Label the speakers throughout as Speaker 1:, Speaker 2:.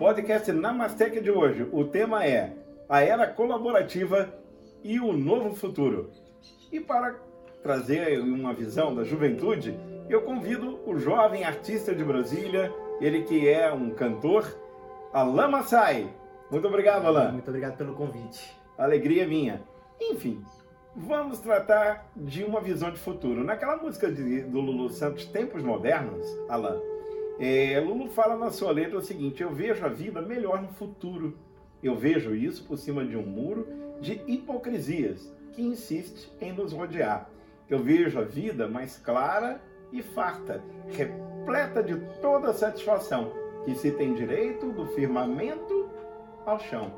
Speaker 1: podcast Namastec de hoje, o tema é a era colaborativa e o novo futuro. E para trazer uma visão da juventude, eu convido o jovem artista de Brasília, ele que é um cantor, Alain Massai. Muito obrigado, Alain.
Speaker 2: Muito obrigado pelo convite.
Speaker 1: Alegria minha. Enfim, vamos tratar de uma visão de futuro. Naquela música de, do Lulu Santos, Tempos Modernos, Alain, é, Lulu fala na sua letra o seguinte: Eu vejo a vida melhor no futuro. Eu vejo isso por cima de um muro de hipocrisias que insiste em nos rodear. Eu vejo a vida mais clara e farta, repleta de toda a satisfação que se tem direito do firmamento ao chão.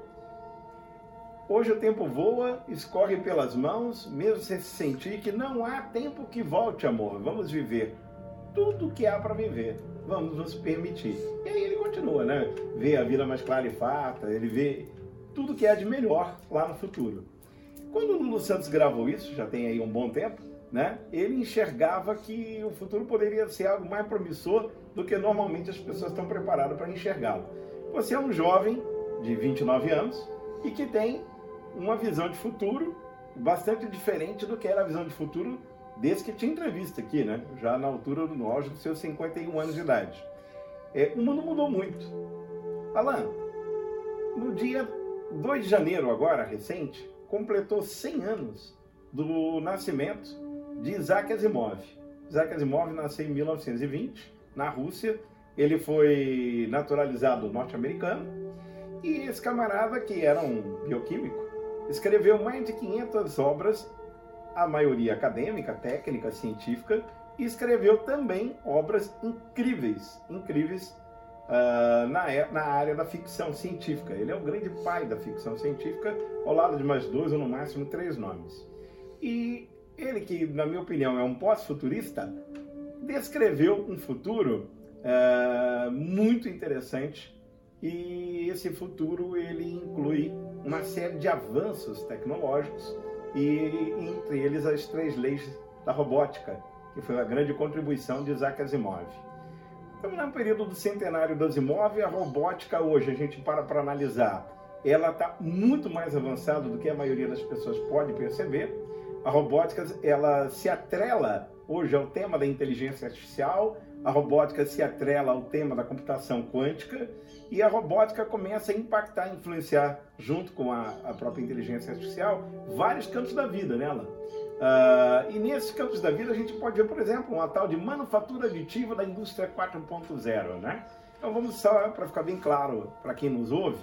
Speaker 1: Hoje o tempo voa, escorre pelas mãos, mesmo sem se sentir que não há tempo que volte, amor. Vamos viver tudo que há para viver. Vamos nos permitir. E aí ele continua, né? Vê a vida mais clara e farta, ele vê tudo que há de melhor lá no futuro. Quando o Lulu Santos gravou isso, já tem aí um bom tempo, né? Ele enxergava que o futuro poderia ser algo mais promissor do que normalmente as pessoas estão preparadas para enxergá-lo. Você é um jovem de 29 anos e que tem uma visão de futuro bastante diferente do que era a visão de futuro desde que tinha entrevista aqui, né? Já na altura do auge dos seus 51 anos de idade. É, o mundo mudou muito. Alan, no dia 2 de janeiro agora, recente, completou 100 anos do nascimento de Isaac Asimov. Isaac Asimov nasceu em 1920, na Rússia. Ele foi naturalizado norte-americano. E esse camarada, que era um bioquímico, escreveu mais de 500 obras, a maioria acadêmica, técnica, científica, e escreveu também obras incríveis, incríveis uh, na, na área da ficção científica. Ele é o grande pai da ficção científica, ao lado de mais dois ou no máximo três nomes. E ele, que na minha opinião é um pós-futurista, descreveu um futuro uh, muito interessante e esse futuro ele inclui uma série de avanços tecnológicos e entre eles as três leis da robótica, que foi a grande contribuição de Isaac Asimov. Estamos no período do centenário do Asimov e a robótica hoje, a gente para para analisar, ela está muito mais avançada do que a maioria das pessoas pode perceber. A robótica ela se atrela hoje ao tema da inteligência artificial, a robótica se atrela ao tema da computação quântica e a robótica começa a impactar, influenciar, junto com a, a própria inteligência artificial, vários campos da vida nela. Uh, e nesses campos da vida a gente pode ver, por exemplo, uma tal de manufatura aditiva da indústria 4.0, né? Então vamos só, para ficar bem claro para quem nos ouve,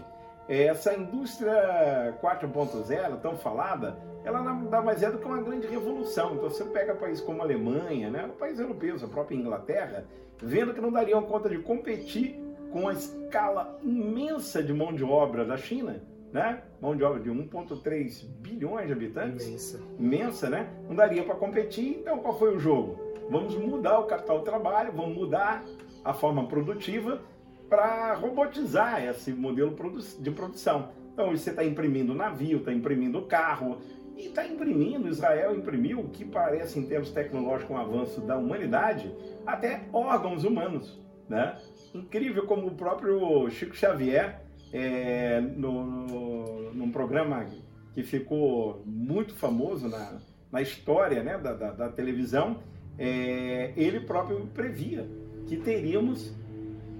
Speaker 1: essa indústria 4.0, tão falada, ela nada mais é do que uma grande revolução. Então você pega países como a Alemanha, né, países europeus, a própria Inglaterra, vendo que não dariam conta de competir com a escala imensa de mão de obra da China, né? Mão de obra de 1,3 bilhões de habitantes.
Speaker 2: Imensa.
Speaker 1: Imensa, né? Não daria para competir, então qual foi o jogo? Vamos mudar o capital trabalho, vamos mudar a forma produtiva para robotizar esse modelo de produção. Então você está imprimindo navio, está imprimindo carro e está imprimindo, Israel imprimiu o que parece em termos tecnológicos um avanço da humanidade, até órgãos humanos. Né? Incrível como o próprio Chico Xavier, é, no, no, num programa que ficou muito famoso na, na história né, da, da, da televisão, é, ele próprio previa que teríamos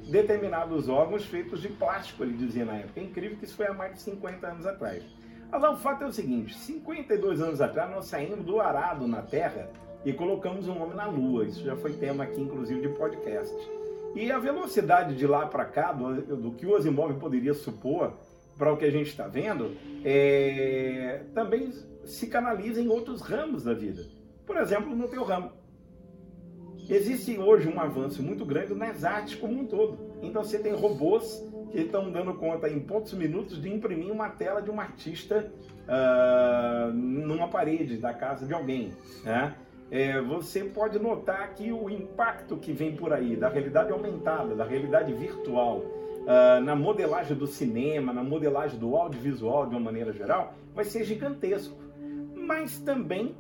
Speaker 1: determinados órgãos feitos de plástico, ele dizia na época. É incrível que isso foi há mais de 50 anos atrás. Mas o fato é o seguinte: 52 anos atrás nós saímos do arado na Terra e colocamos um homem na Lua. Isso já foi tema aqui, inclusive, de podcast. E a velocidade de lá para cá, do, do, que o Asimov poderia supor para o que a gente está vendo, é, também se canaliza em outros ramos da vida. Por exemplo, no teu ramo. Existe hoje um avanço muito grande nas artes como um todo. Então você tem robôs que estão dando conta em poucos minutos de imprimir uma tela de um artista uh, numa parede da casa de alguém. Né? É, você pode notar que o impacto que vem por aí da realidade aumentada, da realidade virtual, uh, na modelagem do cinema, na modelagem do audiovisual de uma maneira geral, vai ser gigantesco. Mas também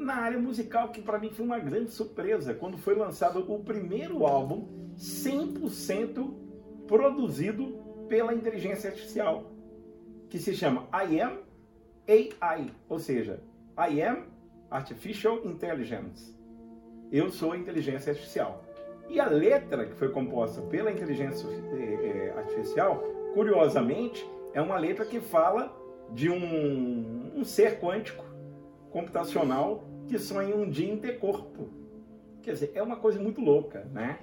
Speaker 1: na área musical, que para mim foi uma grande surpresa, quando foi lançado o primeiro álbum 100% produzido pela inteligência artificial, que se chama I Am AI, ou seja, I Am Artificial Intelligence. Eu sou a inteligência artificial. E a letra que foi composta pela inteligência eh, eh, artificial, curiosamente, é uma letra que fala de um, um ser quântico computacional que sonha um dia em ter corpo. Quer dizer, é uma coisa muito louca, né?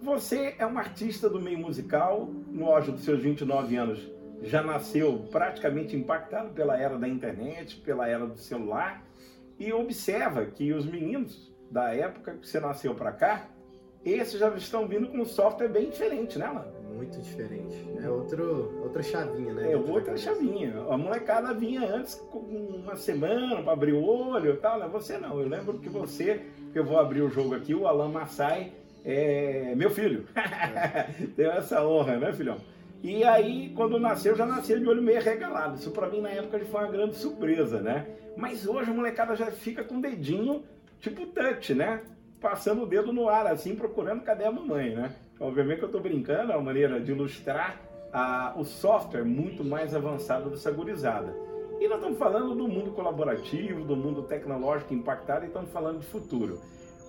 Speaker 1: Você é um artista do meio musical, no auge dos seus 29 anos, já nasceu praticamente impactado pela era da internet, pela era do celular, e observa que os meninos da época que você nasceu para cá, esses já estão vindo com um software bem diferente, né, mano?
Speaker 2: Muito diferente. É outro, outra chavinha, né?
Speaker 1: É outra chavinha. A molecada vinha antes com uma semana para abrir o olho e tal, né? Você não. Eu lembro que você, que eu vou abrir o jogo aqui, o Alan Massai, é meu filho. É. Tenho essa honra, né, filhão? E aí, quando nasceu, já nasceu de olho meio regalado. Isso para mim, na época, foi uma grande surpresa, né? Mas hoje a molecada já fica com o dedinho, tipo touch, né? Passando o dedo no ar, assim, procurando cadê a mamãe, né? Obviamente que eu estou brincando, é uma maneira de ilustrar a, o software muito mais avançado dessa gurizada. E nós estamos falando do mundo colaborativo, do mundo tecnológico impactado e estamos falando de futuro.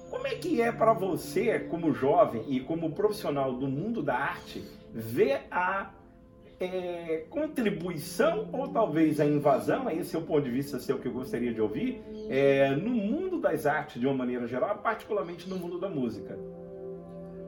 Speaker 1: Como é que é para você, como jovem e como profissional do mundo da arte, ver a é, contribuição ou talvez a invasão, esse é o ponto de vista seu que eu gostaria de ouvir, é, no mundo das artes de uma maneira geral, particularmente no mundo da música?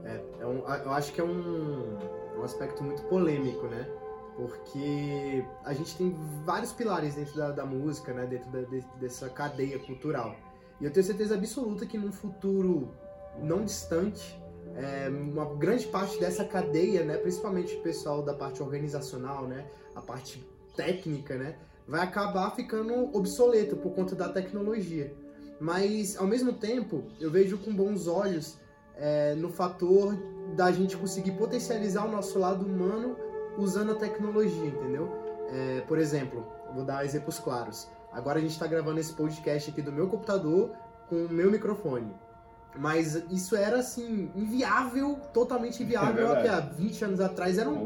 Speaker 2: É, é um, eu acho que é um, um aspecto muito polêmico, né? Porque a gente tem vários pilares dentro da, da música, né? Dentro da, de, dessa cadeia cultural. E eu tenho certeza absoluta que num futuro não distante, é, uma grande parte dessa cadeia, né, principalmente o pessoal da parte organizacional, né, a parte técnica, né, vai acabar ficando obsoleto por conta da tecnologia. Mas, ao mesmo tempo, eu vejo com bons olhos é, no fator da gente conseguir potencializar o nosso lado humano usando a tecnologia, entendeu? É, por exemplo, vou dar exemplos claros. Agora a gente está gravando esse podcast aqui do meu computador com o meu microfone. Mas isso era assim, inviável, totalmente inviável. É há 20 anos atrás era um,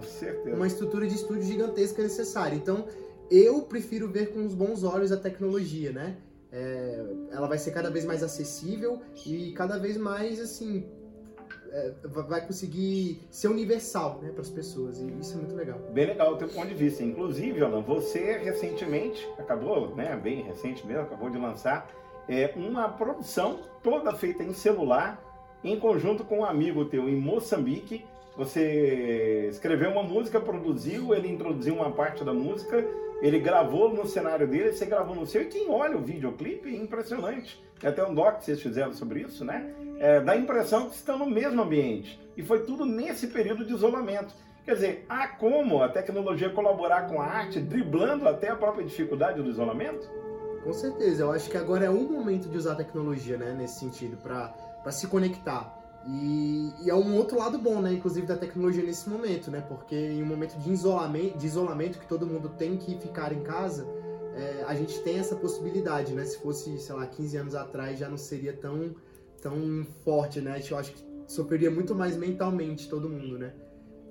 Speaker 2: uma estrutura de estúdio gigantesca necessária. Então eu prefiro ver com os bons olhos a tecnologia, né? É, ela vai ser cada vez mais acessível e cada vez mais assim é, vai conseguir ser universal né, para as pessoas e isso é muito legal.
Speaker 1: Bem legal o teu ponto de vista. Inclusive, Alan, você recentemente acabou, né, bem recente mesmo, acabou de lançar é, uma produção toda feita em celular em conjunto com um amigo teu em Moçambique. Você escreveu uma música, produziu, ele introduziu uma parte da música, ele gravou no cenário dele, você gravou no seu. E quem olha o videoclipe é impressionante. Tem até um doc que vocês fizeram sobre isso, né? é, dá a impressão que estão no mesmo ambiente. E foi tudo nesse período de isolamento. Quer dizer, há como a tecnologia colaborar com a arte, driblando até a própria dificuldade do isolamento?
Speaker 2: Com certeza, eu acho que agora é um momento de usar a tecnologia, né, nesse sentido, para se conectar. E, e, é um outro lado bom, né, inclusive da tecnologia nesse momento, né, porque em um momento de isolamento, de isolamento que todo mundo tem que ficar em casa, é, a gente tem essa possibilidade, né, se fosse, sei lá, 15 anos atrás já não seria tão tão forte, né? Eu acho que sofreria muito mais mentalmente todo mundo, né?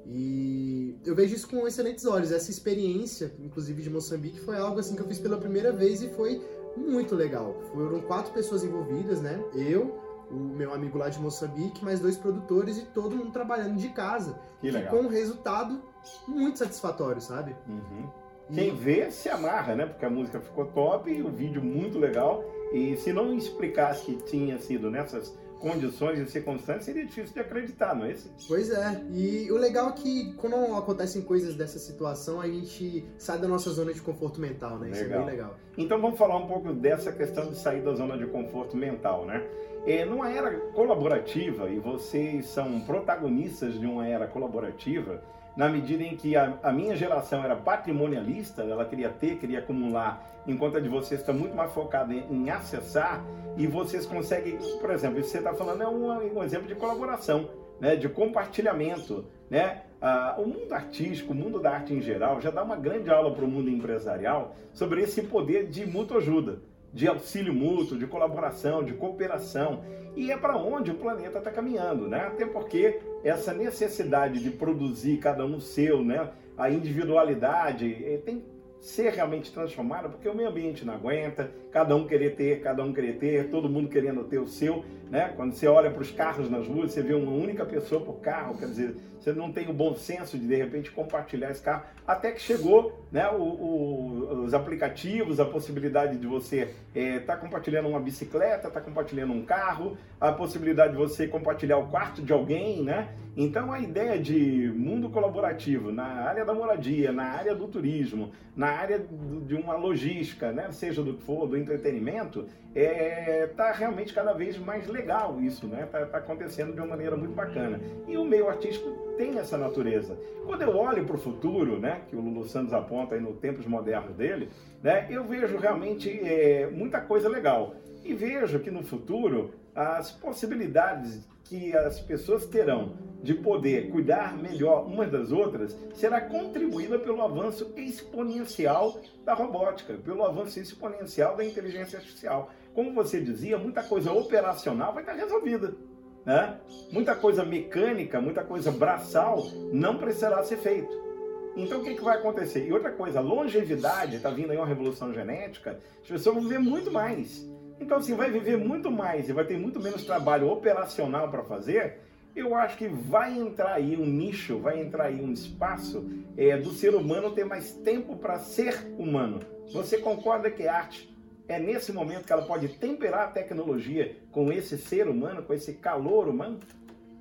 Speaker 2: E eu vejo isso com excelentes olhos. Essa experiência, inclusive de Moçambique, foi algo assim que eu fiz pela primeira vez e foi muito legal. Foram quatro pessoas envolvidas, né? Eu, o meu amigo lá de Moçambique, mais dois produtores e todo mundo trabalhando de casa.
Speaker 1: Que legal.
Speaker 2: Com um resultado muito satisfatório, sabe?
Speaker 1: Uhum. Quem vê se amarra, né? Porque a música ficou top e o vídeo muito legal. E se não explicasse que tinha sido nessas condições e circunstâncias, seria difícil de acreditar, não é isso?
Speaker 2: Pois é. E o legal é que quando acontecem coisas dessa situação, a gente sai da nossa zona de conforto mental, né? Legal. Isso é bem legal.
Speaker 1: Então vamos falar um pouco dessa questão de sair da zona de conforto mental, né? É, numa era colaborativa, e vocês são protagonistas de uma era colaborativa, na medida em que a, a, minha geração era patrimonialista, ela queria ter, queria acumular, enquanto a de vocês está muito mais focada em, em, acessar, e vocês conseguem, por exemplo, isso que você está falando é um, um, exemplo de colaboração, né, de compartilhamento. Né? Ah, o mundo artístico, o mundo da arte em geral, já dá uma grande aula para o mundo empresarial sobre esse poder de mútua ajuda. de auxílio mútuo, de colaboração, de cooperação. E é para onde o planeta está caminhando, né? Até porque essa necessidade de produzir cada um seu, né? A individualidade eh, tem ser realmente transformada, porque o meio ambiente não aguenta, cada um querer ter, cada um querer ter, todo mundo querendo ter o seu, né? Quando você olha para os carros nas ruas, você vê uma única pessoa por carro, quer dizer, você não tem o bom senso de de repente compartilhar esse carro, até que chegou, né? O, o, os aplicativos, a possibilidade de você estar é, tá compartilhando uma bicicleta, estar tá compartilhando um carro, a possibilidade de você compartilhar o quarto de alguém, né? Então a ideia de mundo colaborativo na área da moradia, na área do turismo, na área de uma logística, né? seja do que for, do entretenimento, é, tá realmente cada vez mais legal isso, né? Tá, tá acontecendo de uma maneira muito bacana. E o meio artístico tem essa natureza. Quando eu olho para o futuro, né? Que o Lulu Santos aponta aí no tempos modernos dele, né? Eu vejo realmente é, muita coisa legal. E vejo que no futuro as possibilidades que as pessoas terão de poder cuidar melhor umas das outras será contribuída pelo avanço exponencial da robótica, pelo avanço exponencial da inteligência artificial. Como você dizia, muita coisa operacional vai estar resolvida. Né? Muita coisa mecânica, muita coisa braçal não precisará ser feito. Então o que, que vai acontecer? E outra coisa, longevidade, está vindo aí uma revolução genética, as pessoas vão viver muito mais. Então, assim, vai viver muito mais e vai ter muito menos trabalho operacional para fazer. Eu acho que vai entrar aí um nicho, vai entrar aí um espaço é, do ser humano ter mais tempo para ser humano. Você concorda que arte é nesse momento que ela pode temperar a tecnologia com esse ser humano, com esse calor humano?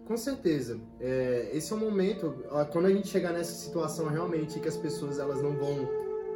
Speaker 2: Com certeza. É, esse é o momento, quando a gente chegar nessa situação realmente que as pessoas elas não vão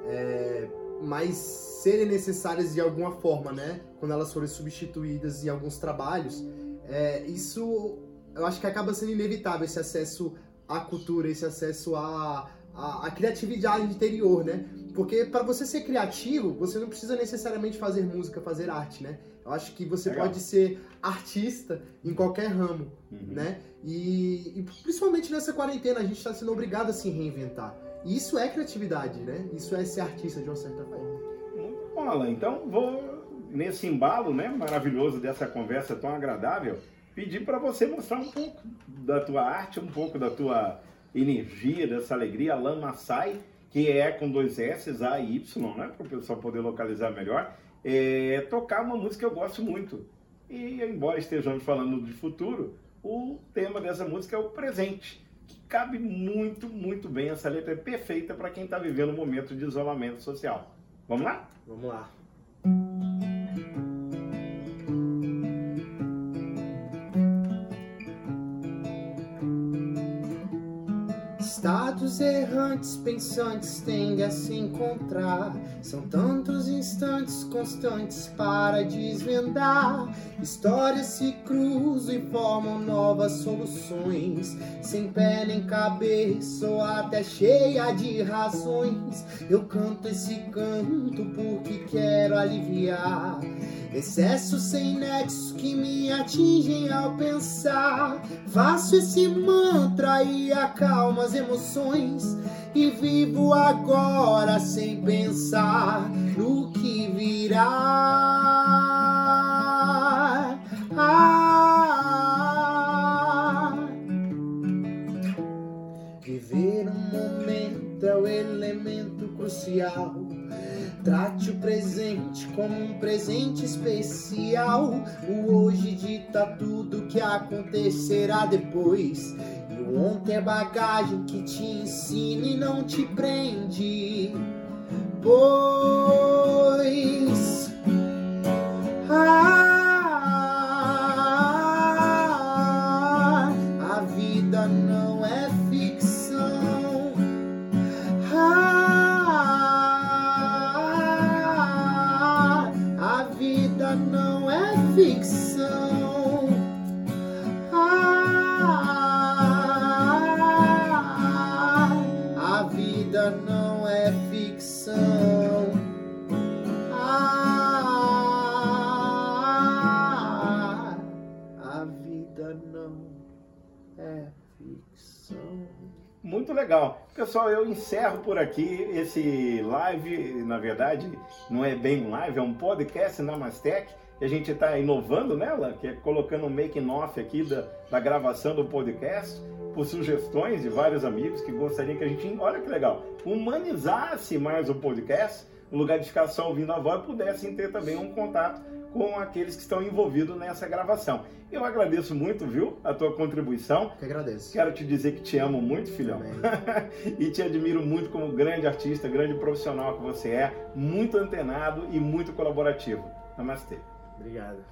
Speaker 2: é, mais serem necessárias de alguma forma, né? Quando elas forem substituídas em alguns trabalhos, é, isso eu acho que acaba sendo inevitável esse acesso à cultura, esse acesso à, à, à criatividade interior, né? Porque para você ser criativo, você não precisa necessariamente fazer música, fazer arte, né? Eu acho que você Legal. pode ser artista em qualquer ramo, uhum. né? E, e, principalmente nessa quarentena, a gente está sendo obrigado a se reinventar. E isso é criatividade, né? Isso é ser artista de uma certa forma.
Speaker 1: Muito bom, Alan. Então vou, nesse embalo né, maravilhoso dessa conversa tão agradável, pedir para você mostrar um pouco da tua arte, um pouco da tua energia, dessa alegria, Alan Massai, que é com dois S, A e Y, né? Para o pessoal poder localizar melhor. É, tocar uma música que eu gosto muito. E embora estejamos falando de futuro, o tema dessa música é o presente que cabe muito, muito bem. Essa letra é perfeita para quem está vivendo um momento de isolamento social. Vamos lá?
Speaker 2: Vamos lá. Estados errantes, pensantes tendem a se encontrar. São tantos instantes constantes para desvendar. Histórias se cruzam e formam novas soluções. Sem pé nem cabeça, ou até cheia de razões. Eu canto esse canto porque quero aliviar. Excessos sem nexo que me atingem ao pensar. Faço esse mantra e acalma as emoções. E vivo agora sem pensar no que virá. Ah, viver um momento é o elemento crucial Trate o presente como um presente especial. O hoje dita tudo que acontecerá depois. E o ontem é bagagem que te ensina e não te prende. Pois. Ah, não é ficção. Ah, a vida não é ficção.
Speaker 1: Muito legal. Pessoal, eu encerro por aqui esse live. Na verdade, não é bem um live, é um podcast na Mastec que a gente está inovando nela, que é colocando um making-off aqui da, da gravação do podcast, por sugestões de vários amigos que gostariam que a gente, olha que legal, humanizasse mais o podcast, no lugar de ficar só ouvindo a voz, pudessem ter também um contato com aqueles que estão envolvidos nessa gravação. Eu agradeço muito, viu, a tua contribuição.
Speaker 2: Que agradeço.
Speaker 1: Quero te dizer que te amo muito, filhão. e te admiro muito como grande artista, grande profissional que você é, muito antenado e muito colaborativo. Namastê.
Speaker 2: Obrigado.